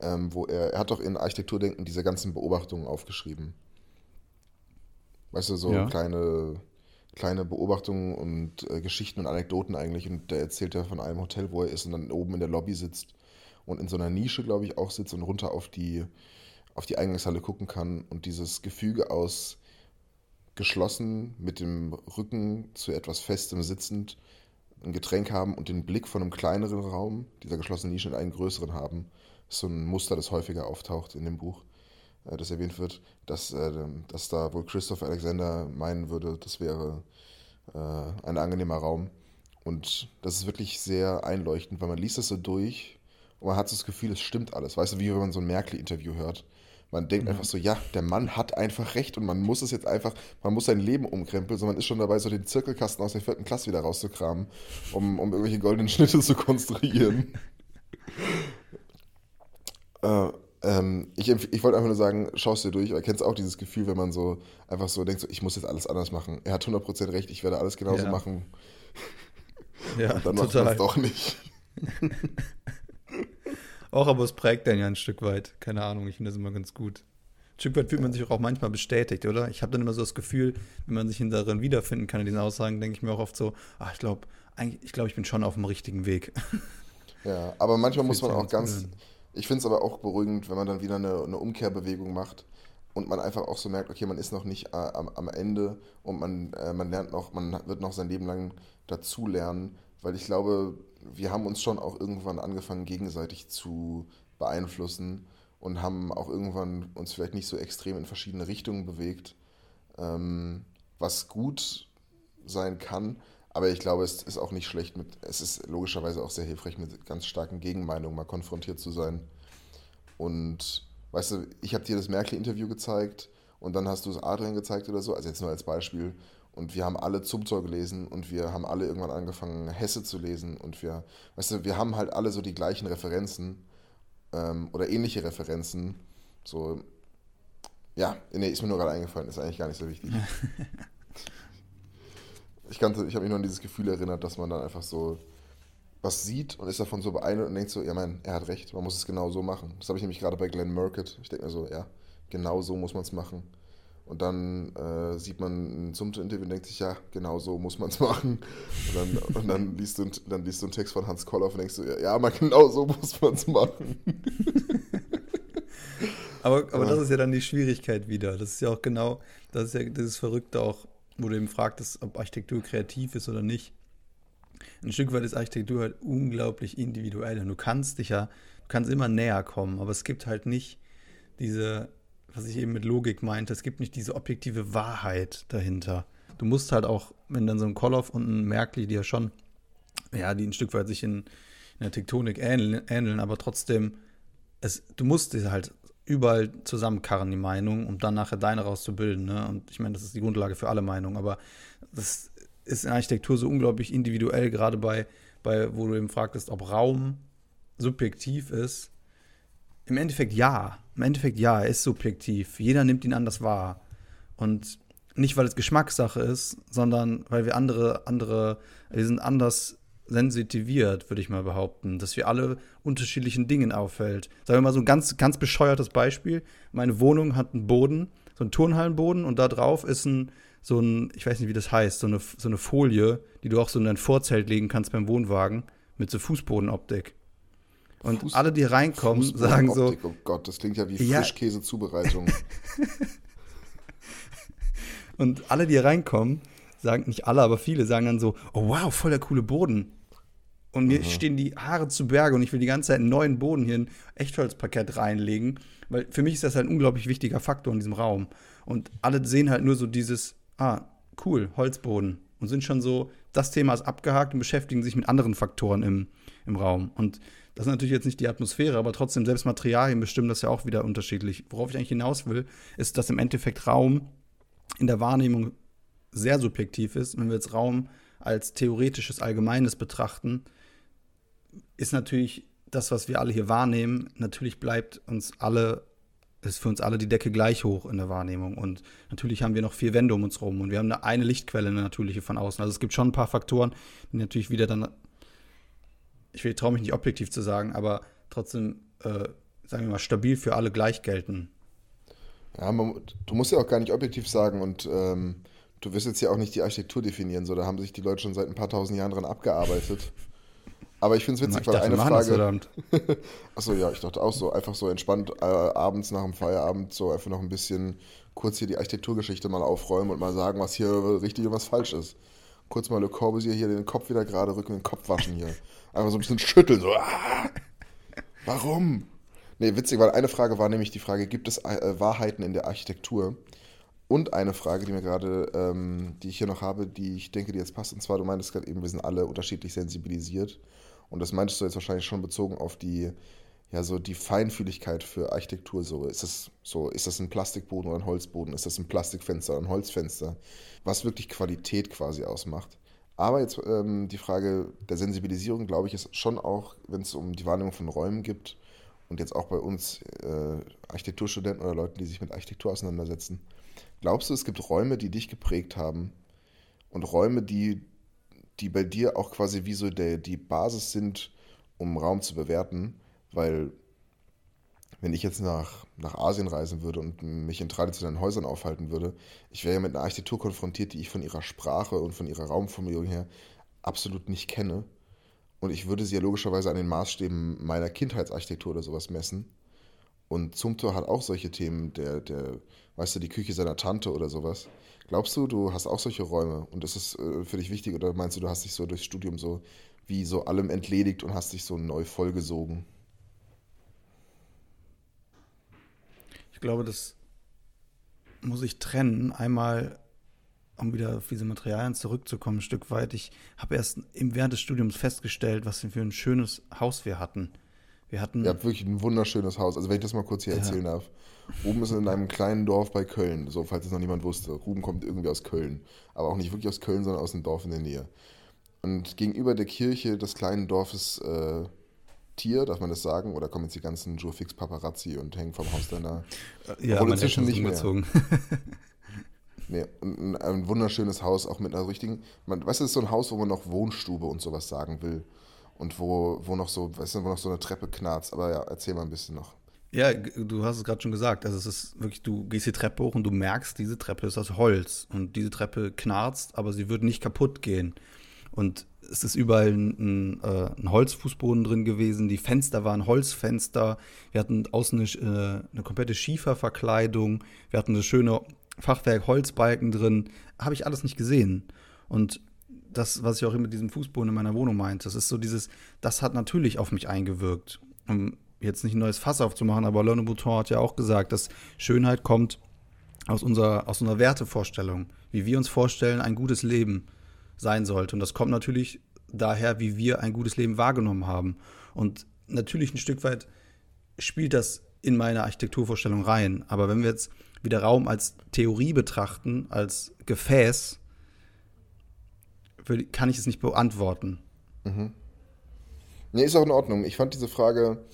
ähm, wo er, er hat doch in Architekturdenken diese ganzen Beobachtungen aufgeschrieben. Weißt du, so ja. kleine, kleine Beobachtungen und äh, Geschichten und Anekdoten eigentlich. Und da erzählt er von einem Hotel, wo er ist und dann oben in der Lobby sitzt und in so einer Nische, glaube ich, auch sitzt und runter auf die, auf die Eingangshalle gucken kann und dieses Gefüge aus geschlossen mit dem Rücken zu etwas Festem sitzend ein Getränk haben und den Blick von einem kleineren Raum, dieser geschlossenen Nische, in einen größeren haben. Das ist so ein Muster, das häufiger auftaucht in dem Buch, äh, das erwähnt wird, dass, äh, dass da wohl Christopher Alexander meinen würde, das wäre äh, ein angenehmer Raum. Und das ist wirklich sehr einleuchtend, weil man liest das so durch und man hat so das Gefühl, es stimmt alles. Weißt du, wie wenn man so ein Merkel-Interview hört. Man denkt mhm. einfach so, ja, der Mann hat einfach recht und man muss es jetzt einfach, man muss sein Leben umkrempeln, sondern man ist schon dabei, so den Zirkelkasten aus der vierten Klasse wieder rauszukramen, um, um irgendwelche goldenen Schnitte zu konstruieren. äh, ähm, ich, ich wollte einfach nur sagen, schau es dir durch, weil kennst auch dieses Gefühl, wenn man so einfach so denkt, so, ich muss jetzt alles anders machen. Er hat 100% recht, ich werde alles genauso ja. machen. Ja, und dann total. macht man es doch nicht. Auch, aber es prägt dann ja ein Stück weit. Keine Ahnung, ich finde das immer ganz gut. Ein Stück weit fühlt man sich auch manchmal bestätigt, oder? Ich habe dann immer so das Gefühl, wenn man sich in darin wiederfinden kann in diesen Aussagen, denke ich mir auch oft so, ach, ich glaube, ich glaube, ich bin schon auf dem richtigen Weg. Ja, aber manchmal muss man auch ganz, ich finde es aber auch beruhigend, wenn man dann wieder eine, eine, Umkehrbewegung macht und man einfach auch so merkt, okay, man ist noch nicht äh, am, am, Ende und man, äh, man lernt noch, man wird noch sein Leben lang dazulernen, weil ich glaube, wir haben uns schon auch irgendwann angefangen, gegenseitig zu beeinflussen und haben auch irgendwann uns vielleicht nicht so extrem in verschiedene Richtungen bewegt, ähm, was gut sein kann. Aber ich glaube, es ist auch nicht schlecht mit, es ist logischerweise auch sehr hilfreich, mit ganz starken Gegenmeinungen mal konfrontiert zu sein. Und weißt du, ich habe dir das Merkel-Interview gezeigt und dann hast du es Adrian gezeigt oder so, also jetzt nur als Beispiel. Und wir haben alle Zumzor gelesen und wir haben alle irgendwann angefangen, Hesse zu lesen. Und wir, weißt du, wir haben halt alle so die gleichen Referenzen ähm, oder ähnliche Referenzen. So, ja, nee, ist mir nur gerade eingefallen, ist eigentlich gar nicht so wichtig. ich kannte, ich habe mich nur an dieses Gefühl erinnert, dass man dann einfach so was sieht und ist davon so beeindruckt und denkt so, ja, mein, er hat recht, man muss es genau so machen. Das habe ich nämlich gerade bei Glenn Murcutt. Ich denke mir so, ja, genau so muss man es machen. Und dann äh, sieht man ein Zumte-Interview und denkt sich, ja, genau so muss man es machen. Und dann, und dann, liest du, dann liest du einen Text von Hans Kolloff und denkst du, ja, aber genau so muss man es machen. aber aber ja. das ist ja dann die Schwierigkeit wieder. Das ist ja auch genau, das ist ja dieses Verrückte auch, wo du eben fragtest, ob Architektur kreativ ist oder nicht. Ein Stück weit ist Architektur halt unglaublich individuell und du kannst dich ja, du kannst immer näher kommen, aber es gibt halt nicht diese was ich eben mit Logik meinte, es gibt nicht diese objektive Wahrheit dahinter. Du musst halt auch, wenn dann so ein Koloff und ein Merkli, die ja schon, ja, die ein Stück weit sich in, in der Tektonik ähneln, ähneln, aber trotzdem, es, du musst sie halt überall zusammenkarren, die Meinung, um dann nachher deine rauszubilden. Ne? Und ich meine, das ist die Grundlage für alle Meinungen, aber das ist in Architektur so unglaublich individuell, gerade bei, bei, wo du eben fragtest, ob Raum subjektiv ist. Im Endeffekt ja, im Endeffekt ja, er ist subjektiv. Jeder nimmt ihn anders wahr. Und nicht, weil es Geschmackssache ist, sondern weil wir andere, andere, wir sind anders sensitiviert, würde ich mal behaupten, dass wir alle unterschiedlichen Dingen auffällt. Sagen wir mal so ein ganz, ganz bescheuertes Beispiel. Meine Wohnung hat einen Boden, so einen Turnhallenboden und da drauf ist ein, so ein, ich weiß nicht, wie das heißt, so eine, so eine Folie, die du auch so in dein Vorzelt legen kannst beim Wohnwagen, mit so Fußbodenoptik. Und Fuß, alle, die reinkommen, sagen so. Oh Gott, das klingt ja wie ja. Frischkäse-Zubereitung. und alle, die reinkommen, sagen, nicht alle, aber viele sagen dann so: Oh wow, voll der coole Boden. Und mir Aha. stehen die Haare zu Berge und ich will die ganze Zeit einen neuen Boden hier in Echtholzparkett reinlegen. Weil für mich ist das halt ein unglaublich wichtiger Faktor in diesem Raum. Und alle sehen halt nur so dieses, ah, cool, Holzboden. Und sind schon so, das Thema ist abgehakt und beschäftigen sich mit anderen Faktoren im, im Raum. Und das ist natürlich jetzt nicht die Atmosphäre, aber trotzdem, selbst Materialien bestimmen das ja auch wieder unterschiedlich. Worauf ich eigentlich hinaus will, ist, dass im Endeffekt Raum in der Wahrnehmung sehr subjektiv ist. Wenn wir jetzt Raum als theoretisches Allgemeines betrachten, ist natürlich das, was wir alle hier wahrnehmen, natürlich bleibt uns alle, ist für uns alle die Decke gleich hoch in der Wahrnehmung. Und natürlich haben wir noch vier Wände um uns rum und wir haben eine, eine Lichtquelle, eine natürliche von außen. Also es gibt schon ein paar Faktoren, die natürlich wieder dann ich traue mich nicht objektiv zu sagen, aber trotzdem, äh, sagen wir mal, stabil für alle gleich gelten. Ja, man, du musst ja auch gar nicht objektiv sagen und ähm, du wirst jetzt ja auch nicht die Architektur definieren, so da haben sich die Leute schon seit ein paar tausend Jahren dran abgearbeitet. Aber ich finde es witzig, weil eine Frage. Achso, ja, ich dachte auch so, einfach so entspannt äh, abends nach dem Feierabend so einfach noch ein bisschen kurz hier die Architekturgeschichte mal aufräumen und mal sagen, was hier richtig und was falsch ist. Kurz mal Le Corbusier hier den Kopf wieder gerade rücken, den Kopf waschen hier. Einfach so ein bisschen schütteln, so. Ah, warum? Nee, witzig, weil eine Frage war nämlich die Frage, gibt es äh, Wahrheiten in der Architektur? Und eine Frage, die mir gerade, ähm, die ich hier noch habe, die ich denke, die jetzt passt, und zwar, du meintest gerade eben, wir sind alle unterschiedlich sensibilisiert. Und das meintest du jetzt wahrscheinlich schon bezogen auf die, ja, so die Feinfühligkeit für Architektur. So, ist das so, ist das ein Plastikboden oder ein Holzboden? Ist das ein Plastikfenster oder ein Holzfenster? Was wirklich Qualität quasi ausmacht. Aber jetzt ähm, die Frage der Sensibilisierung, glaube ich, ist schon auch, wenn es um die Wahrnehmung von Räumen gibt und jetzt auch bei uns äh, Architekturstudenten oder Leuten, die sich mit Architektur auseinandersetzen. Glaubst du, es gibt Räume, die dich geprägt haben und Räume, die, die bei dir auch quasi wie so der, die Basis sind, um Raum zu bewerten? Weil wenn ich jetzt nach, nach Asien reisen würde und mich in traditionellen Häusern aufhalten würde, ich wäre ja mit einer Architektur konfrontiert, die ich von ihrer Sprache und von ihrer Raumformulierung her absolut nicht kenne. Und ich würde sie ja logischerweise an den Maßstäben meiner Kindheitsarchitektur oder sowas messen. Und Zumthor hat auch solche Themen, der, der, weißt du, die Küche seiner Tante oder sowas. Glaubst du, du hast auch solche Räume und ist es äh, für dich wichtig oder meinst du, du hast dich so durchs Studium so wie so allem entledigt und hast dich so neu vollgesogen? Glaube, das muss ich trennen. Einmal, um wieder auf diese Materialien zurückzukommen, ein Stück weit. Ich habe erst während des Studiums festgestellt, was für ein schönes Haus wir hatten. Wir hatten. Ihr habt wirklich ein wunderschönes Haus. Also, wenn ich das mal kurz hier ja. erzählen darf. Ruben ist in einem kleinen Dorf bei Köln, so falls es noch niemand wusste. Ruben kommt irgendwie aus Köln. Aber auch nicht wirklich aus Köln, sondern aus einem Dorf in der Nähe. Und gegenüber der Kirche des kleinen Dorfes äh, Tier, darf man das sagen? Oder kommen jetzt die ganzen Jurfix Paparazzi und hängen vom Haus deiner äh, Ja, meine inzwischen nicht mehr. nee, ein, ein, wunderschönes Haus, auch mit einer richtigen. Man, weißt du, das ist so ein Haus, wo man noch Wohnstube und sowas sagen will. Und wo, wo noch so, weißt du, wo noch so eine Treppe knarzt. Aber ja, erzähl mal ein bisschen noch. Ja, du hast es gerade schon gesagt. Also es ist wirklich, du gehst die Treppe hoch und du merkst, diese Treppe ist aus Holz. Und diese Treppe knarzt, aber sie wird nicht kaputt gehen. Und es ist überall ein, ein, äh, ein, Holzfußboden drin gewesen. Die Fenster waren Holzfenster. Wir hatten außen eine, äh, eine komplette Schieferverkleidung. Wir hatten das schöne Fachwerk Holzbalken drin. Habe ich alles nicht gesehen. Und das, was ich auch mit diesem Fußboden in meiner Wohnung meinte, das ist so dieses, das hat natürlich auf mich eingewirkt. Um jetzt nicht ein neues Fass aufzumachen, aber Lone Bouton hat ja auch gesagt, dass Schönheit kommt aus unserer, aus unserer Wertevorstellung, wie wir uns vorstellen, ein gutes Leben sein sollte. Und das kommt natürlich daher, wie wir ein gutes Leben wahrgenommen haben. Und natürlich ein Stück weit spielt das in meine Architekturvorstellung rein. Aber wenn wir jetzt wieder Raum als Theorie betrachten, als Gefäß, kann ich es nicht beantworten. Mhm. Nee, ist auch in Ordnung. Ich fand diese Frage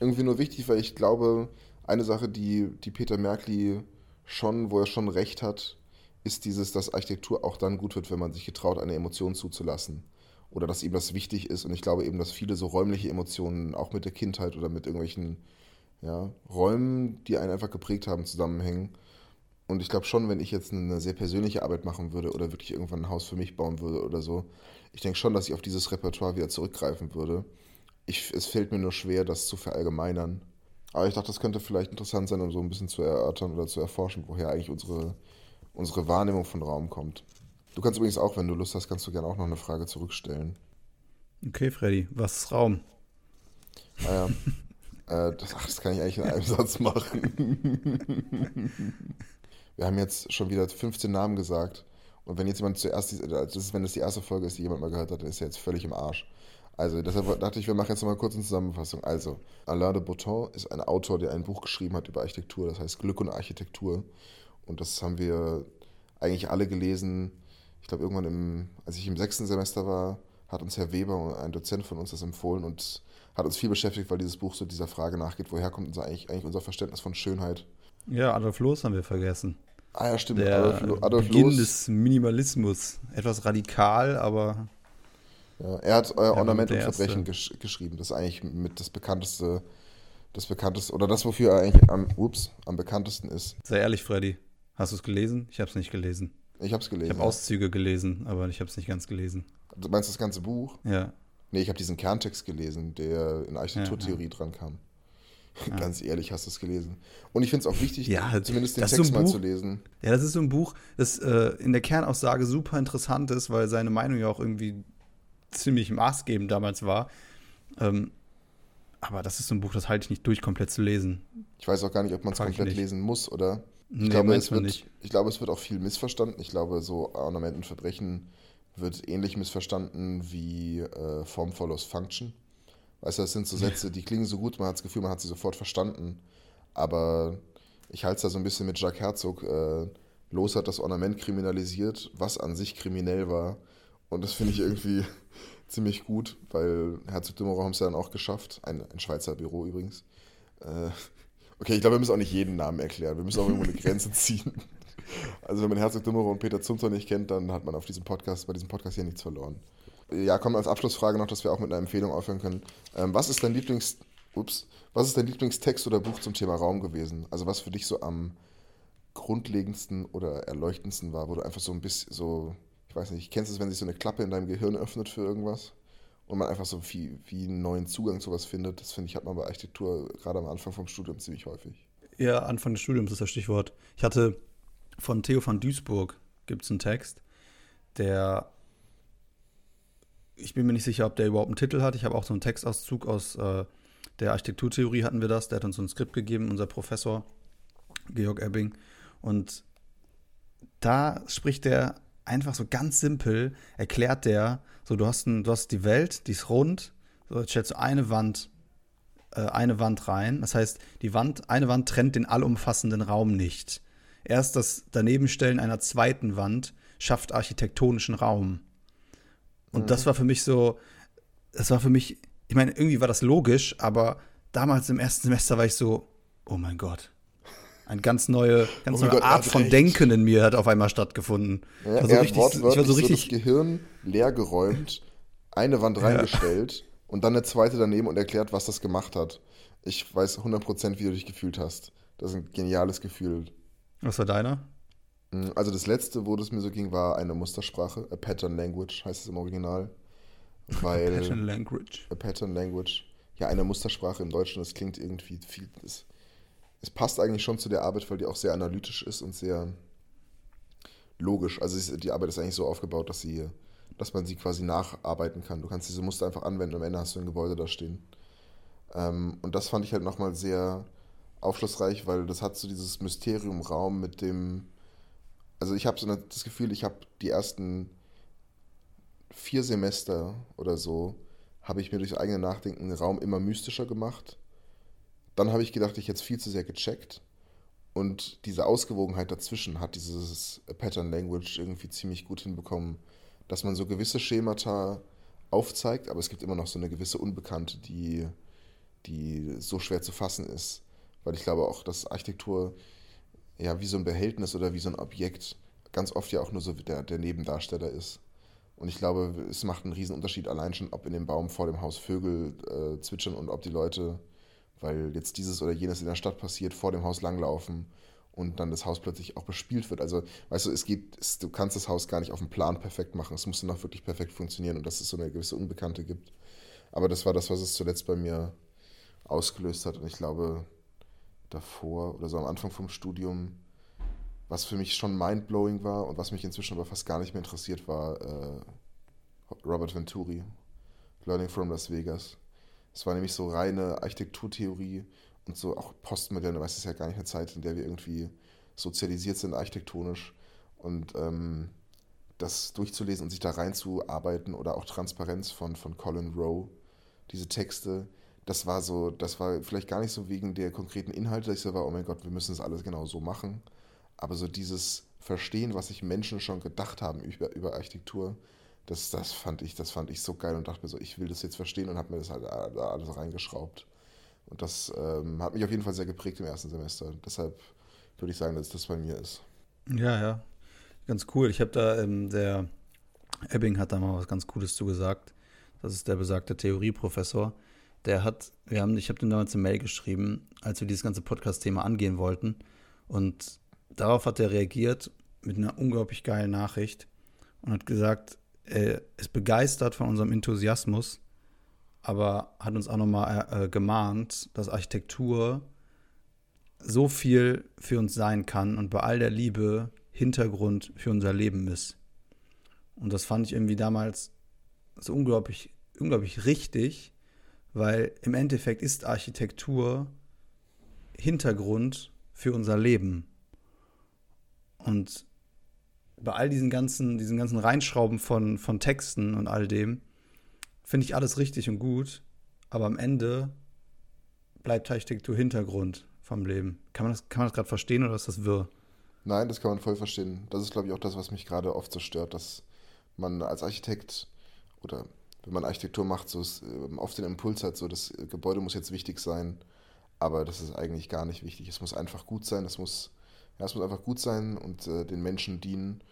irgendwie nur wichtig, weil ich glaube, eine Sache, die, die Peter Merkli schon, wo er schon recht hat, ist dieses, dass Architektur auch dann gut wird, wenn man sich getraut, eine Emotion zuzulassen. Oder dass ihm das wichtig ist. Und ich glaube eben, dass viele so räumliche Emotionen auch mit der Kindheit oder mit irgendwelchen ja, Räumen, die einen einfach geprägt haben, zusammenhängen. Und ich glaube schon, wenn ich jetzt eine sehr persönliche Arbeit machen würde oder wirklich irgendwann ein Haus für mich bauen würde oder so, ich denke schon, dass ich auf dieses Repertoire wieder zurückgreifen würde. Ich, es fällt mir nur schwer, das zu verallgemeinern. Aber ich dachte, das könnte vielleicht interessant sein, um so ein bisschen zu erörtern oder zu erforschen, woher eigentlich unsere, unsere Wahrnehmung von Raum kommt. Du kannst übrigens auch, wenn du Lust hast, kannst du gerne auch noch eine Frage zurückstellen. Okay, Freddy, was ist Raum? Naja, ah äh, das, ach, das kann ich eigentlich in einem Satz machen. Wir haben jetzt schon wieder 15 Namen gesagt. Und wenn jetzt jemand zuerst, das ist, wenn das die erste Folge ist, die jemand mal gehört hat, dann ist er jetzt völlig im Arsch. Also deshalb dachte ich, wir machen jetzt noch mal kurz eine Zusammenfassung. Also, Alain de Botton ist ein Autor, der ein Buch geschrieben hat über Architektur, das heißt Glück und Architektur. Und das haben wir eigentlich alle gelesen. Ich glaube, irgendwann, im, als ich im sechsten Semester war, hat uns Herr Weber, ein Dozent von uns, das empfohlen und hat uns viel beschäftigt, weil dieses Buch so dieser Frage nachgeht, woher kommt unser, eigentlich, eigentlich unser Verständnis von Schönheit. Ja, Adolf Loos haben wir vergessen. Ah ja, stimmt. Der Adolf, Adolf Beginn Loos. des Minimalismus. Etwas radikal, aber ja, er hat äh, Ornament und Verbrechen gesch geschrieben. Das ist eigentlich mit das bekannteste, das bekannteste, oder das, wofür er eigentlich am, ups, am bekanntesten ist. Sei ehrlich, Freddy. Hast du es gelesen? Ich habe es nicht gelesen. Ich habe es gelesen. Ich habe Auszüge gelesen, aber ich habe es nicht ganz gelesen. Du meinst das ganze Buch? Ja. Nee, ich habe diesen Kerntext gelesen, der in Architekturtheorie ja, ja. dran kam. Ja. Ganz ehrlich, hast du es gelesen. Und ich finde es auch wichtig, ja, zumindest den Text so mal Buch, zu lesen. Ja, das ist so ein Buch, das äh, in der Kernaussage super interessant ist, weil seine Meinung ja auch irgendwie ziemlich maßgebend damals war. Ähm, aber das ist so ein Buch, das halte ich nicht durch, komplett zu lesen. Ich weiß auch gar nicht, ob man es komplett lesen muss, oder? Ich, nee, glaube, es wird, nicht. ich glaube, es wird auch viel missverstanden. Ich glaube, so Ornament und Verbrechen wird ähnlich missverstanden wie äh, Form follows Function. Weißt du, das sind so Sätze, die klingen so gut, man hat das Gefühl, man hat sie sofort verstanden. Aber ich halte es da so ein bisschen mit Jacques Herzog. Äh, Los hat das Ornament kriminalisiert, was an sich kriminell war. Und das finde ich irgendwie ziemlich gut, weil Herzog de haben es ja dann auch geschafft. Ein, ein Schweizer Büro übrigens. Äh, okay, ich glaube, wir müssen auch nicht jeden Namen erklären. Wir müssen auch irgendwo eine Grenze ziehen. Also wenn man Herzog Moreau und Peter Zumthor nicht kennt, dann hat man auf diesem Podcast, bei diesem Podcast hier nichts verloren. Ja, kommen als Abschlussfrage noch, dass wir auch mit einer Empfehlung aufhören können. Ähm, was ist dein Lieblings... Ups. Was ist dein Lieblingstext oder Buch zum Thema Raum gewesen? Also was für dich so am grundlegendsten oder erleuchtendsten war, wo du einfach so ein bisschen so ich weiß nicht, kennst du es, wenn sich so eine Klappe in deinem Gehirn öffnet für irgendwas? Und man einfach so wie, wie einen neuen Zugang zu was findet. Das finde ich, hat man bei Architektur gerade am Anfang vom Studium ziemlich häufig. Ja, Anfang des Studiums ist das Stichwort. Ich hatte von Theo van Duisburg gibt es einen Text, der ich bin mir nicht sicher, ob der überhaupt einen Titel hat. Ich habe auch so einen Textauszug aus äh, der Architekturtheorie hatten wir das. Der hat uns so ein Skript gegeben, unser Professor Georg Ebbing. Und da spricht der einfach so ganz simpel erklärt der, so du hast, ein, du hast die Welt, die ist rund, so jetzt stellst du eine Wand, äh, eine Wand rein. Das heißt, die Wand, eine Wand trennt den allumfassenden Raum nicht. Erst das Danebenstellen einer zweiten Wand schafft architektonischen Raum. Und mhm. das war für mich so, das war für mich, ich meine, irgendwie war das logisch, aber damals im ersten Semester war ich so, oh mein Gott, eine ganz neue, ganz oh neue Gott, Art von recht. Denken in mir hat auf einmal stattgefunden. Ja, also er richtig, ich war so richtig so das Gehirn leer geräumt, eine Wand reingestellt ja. und dann eine zweite daneben und erklärt, was das gemacht hat. Ich weiß 100% wie du dich gefühlt hast. Das ist ein geniales Gefühl. Was war deiner? Hm, also das letzte, wo das mir so ging, war eine Mustersprache. A Pattern Language heißt es im Original. Weil, a Pattern Language. A Pattern Language. Ja, eine Mustersprache im Deutschen, das klingt irgendwie viel. Das, es passt eigentlich schon zu der Arbeit, weil die auch sehr analytisch ist und sehr logisch. Also die Arbeit ist eigentlich so aufgebaut, dass sie, dass man sie quasi nacharbeiten kann. Du kannst diese Muster einfach anwenden und am Ende hast du ein Gebäude da stehen. Ähm, und das fand ich halt nochmal sehr aufschlussreich, weil das hat so dieses Mysterium-Raum mit dem. Also ich habe so das Gefühl, ich habe die ersten vier Semester oder so, habe ich mir durch eigene Nachdenken den Raum immer mystischer gemacht dann habe ich gedacht, ich hätte viel zu sehr gecheckt. Und diese Ausgewogenheit dazwischen hat dieses Pattern Language irgendwie ziemlich gut hinbekommen, dass man so gewisse Schemata aufzeigt, aber es gibt immer noch so eine gewisse Unbekannte, die, die so schwer zu fassen ist. Weil ich glaube auch, dass Architektur ja wie so ein Behältnis oder wie so ein Objekt ganz oft ja auch nur so der, der Nebendarsteller ist. Und ich glaube, es macht einen Unterschied allein schon, ob in dem Baum vor dem Haus Vögel äh, zwitschern und ob die Leute weil jetzt dieses oder jenes in der Stadt passiert, vor dem Haus langlaufen und dann das Haus plötzlich auch bespielt wird. Also, weißt du, es geht, es, du kannst das Haus gar nicht auf dem Plan perfekt machen. Es muss dann auch wirklich perfekt funktionieren und dass es so eine gewisse Unbekannte gibt. Aber das war das, was es zuletzt bei mir ausgelöst hat. Und ich glaube, davor oder so am Anfang vom Studium, was für mich schon mindblowing war und was mich inzwischen aber fast gar nicht mehr interessiert, war äh, Robert Venturi, Learning from Las Vegas. Es war nämlich so reine Architekturtheorie und so auch postmoderne, weißt du, es ist ja gar nicht eine Zeit, in der wir irgendwie sozialisiert sind architektonisch. Und ähm, das durchzulesen und sich da reinzuarbeiten oder auch Transparenz von, von Colin Rowe, diese Texte, das war so, das war vielleicht gar nicht so wegen der konkreten Inhalte, dass ich so war, oh mein Gott, wir müssen das alles genau so machen, aber so dieses Verstehen, was sich Menschen schon gedacht haben über, über Architektur, das, das, fand ich, das fand ich so geil und dachte mir so, ich will das jetzt verstehen und habe mir das halt alles reingeschraubt. Und das ähm, hat mich auf jeden Fall sehr geprägt im ersten Semester. Deshalb würde ich sagen, dass das bei mir ist. Ja, ja. Ganz cool. Ich habe da, ähm, der Ebbing hat da mal was ganz Cooles zu gesagt. Das ist der besagte Theorieprofessor. Der hat, wir haben, ich habe dem damals eine Mail geschrieben, als wir dieses ganze Podcast-Thema angehen wollten. Und darauf hat er reagiert mit einer unglaublich geilen Nachricht und hat gesagt, er ist begeistert von unserem Enthusiasmus aber hat uns auch nochmal äh, gemahnt, dass Architektur so viel für uns sein kann und bei all der Liebe Hintergrund für unser Leben ist. Und das fand ich irgendwie damals so unglaublich, unglaublich richtig, weil im Endeffekt ist Architektur Hintergrund für unser Leben. Und bei all diesen ganzen, diesen ganzen Reinschrauben von, von Texten und all dem, finde ich alles richtig und gut, aber am Ende bleibt Architektur Hintergrund vom Leben. Kann man das, das gerade verstehen oder ist das wirr? Nein, das kann man voll verstehen. Das ist, glaube ich, auch das, was mich gerade oft so stört, dass man als Architekt oder wenn man Architektur macht, so ist, äh, oft den Impuls hat, so das Gebäude muss jetzt wichtig sein, aber das ist eigentlich gar nicht wichtig. Es muss einfach gut sein, es muss, ja, es muss einfach gut sein und äh, den Menschen dienen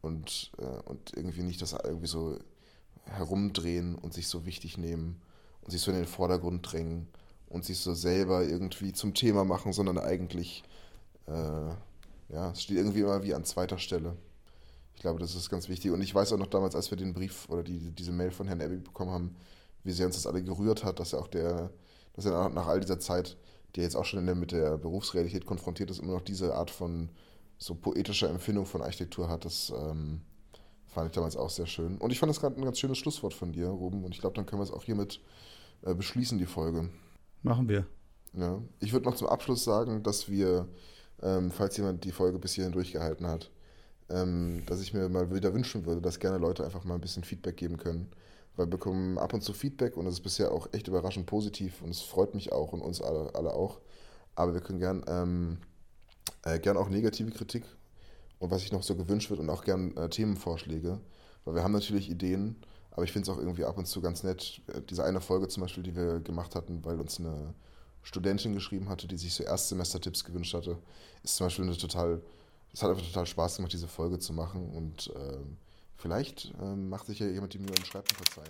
und, äh, und irgendwie nicht das irgendwie so herumdrehen und sich so wichtig nehmen und sich so in den Vordergrund drängen und sich so selber irgendwie zum Thema machen, sondern eigentlich, äh, ja, es steht irgendwie immer wie an zweiter Stelle. Ich glaube, das ist ganz wichtig. Und ich weiß auch noch damals, als wir den Brief oder die, diese Mail von Herrn Abbey bekommen haben, wie sehr uns das alle gerührt hat, dass er auch der, dass er nach all dieser Zeit, die er jetzt auch schon der, mit der Berufsrealität konfrontiert ist, immer noch diese Art von so poetischer Empfindung von Architektur hat. Das, ähm, Fand ich damals auch sehr schön. Und ich fand das gerade ein ganz schönes Schlusswort von dir, Ruben. Und ich glaube, dann können wir es auch hiermit äh, beschließen, die Folge. Machen wir. Ja. Ich würde noch zum Abschluss sagen, dass wir, ähm, falls jemand die Folge bis hierhin durchgehalten hat, ähm, dass ich mir mal wieder wünschen würde, dass gerne Leute einfach mal ein bisschen Feedback geben können. Wir bekommen ab und zu Feedback und es ist bisher auch echt überraschend positiv und es freut mich auch und uns alle, alle auch. Aber wir können gern, ähm, äh, gern auch negative Kritik und was sich noch so gewünscht wird und auch gern äh, Themenvorschläge. Weil wir haben natürlich Ideen, aber ich finde es auch irgendwie ab und zu ganz nett. Äh, diese eine Folge zum Beispiel, die wir gemacht hatten, weil uns eine Studentin geschrieben hatte, die sich so Erstsemester-Tipps gewünscht hatte, ist zum Beispiel eine total, es hat einfach total Spaß gemacht, diese Folge zu machen und äh, vielleicht äh, macht sich ja jemand die Mühe und schreibt ein paar.